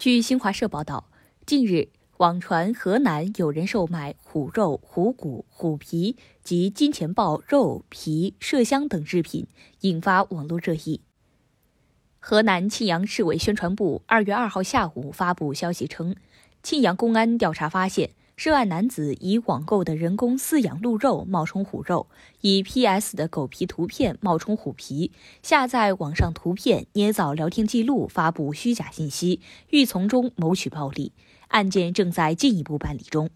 据新华社报道，近日网传河南有人售卖虎肉、虎骨、虎皮及金钱豹肉、皮、麝香等制品，引发网络热议。河南庆阳市委宣传部二月二号下午发布消息称，庆阳公安调查发现。涉案男子以网购的人工饲养鹿肉冒充虎肉，以 PS 的狗皮图片冒充虎皮，下载网上图片捏造聊天记录，发布虚假信息，欲从中谋取暴利。案件正在进一步办理中。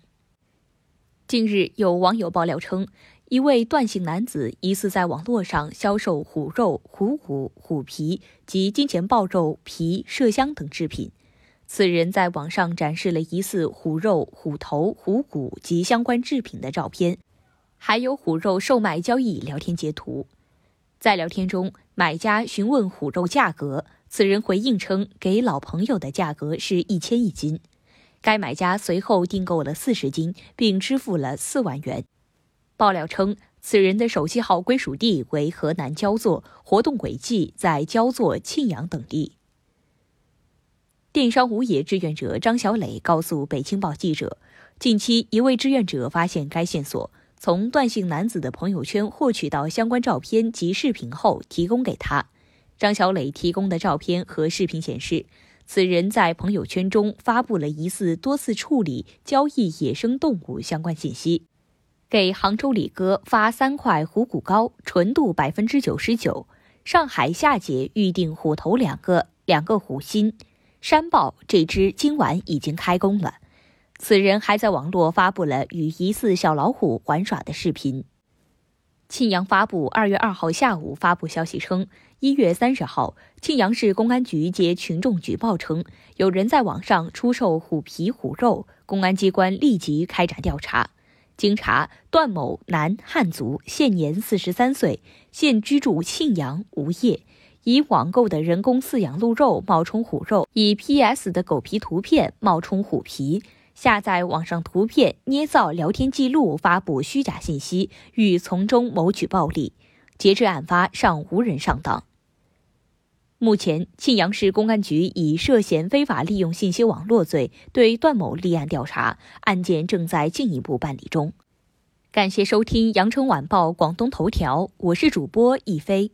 近日，有网友爆料称，一位段姓男子疑似在网络上销售虎肉、虎骨、虎皮及金钱豹肉皮、麝香等制品。此人在网上展示了疑似虎肉、虎头、虎骨及相关制品的照片，还有虎肉售卖交易聊天截图。在聊天中，买家询问虎肉价格，此人回应称给老朋友的价格是一千一斤。该买家随后订购了四十斤，并支付了四万元。爆料称，此人的手机号归属地为河南焦作，活动轨迹在焦作、庆阳等地。电商无野志愿者张小磊告诉北青报记者，近期一位志愿者发现该线索，从段姓男子的朋友圈获取到相关照片及视频后提供给他。张小磊提供的照片和视频显示，此人在朋友圈中发布了疑似多次处理交易野生动物相关信息，给杭州李哥发三块虎骨膏，纯度百分之九十九；上海夏姐预订虎头两个，两个虎心。山豹这只今晚已经开工了。此人还在网络发布了与疑似小老虎玩耍的视频。庆阳发布二月二号下午发布消息称，一月三十号，庆阳市公安局接群众举报称，有人在网上出售虎皮虎肉，公安机关立即开展调查。经查，段某，男，汉族，现年四十三岁，现居住庆阳，无业。以网购的人工饲养鹿肉冒充虎肉，以 PS 的狗皮图片冒充虎皮，下载网上图片捏造聊天记录，发布虚假信息，欲从中谋取暴利。截至案发，尚无人上当。目前，庆阳市公安局以涉嫌非法利用信息网络罪对段某立案调查，案件正在进一步办理中。感谢收听羊城晚报广东头条，我是主播亦飞。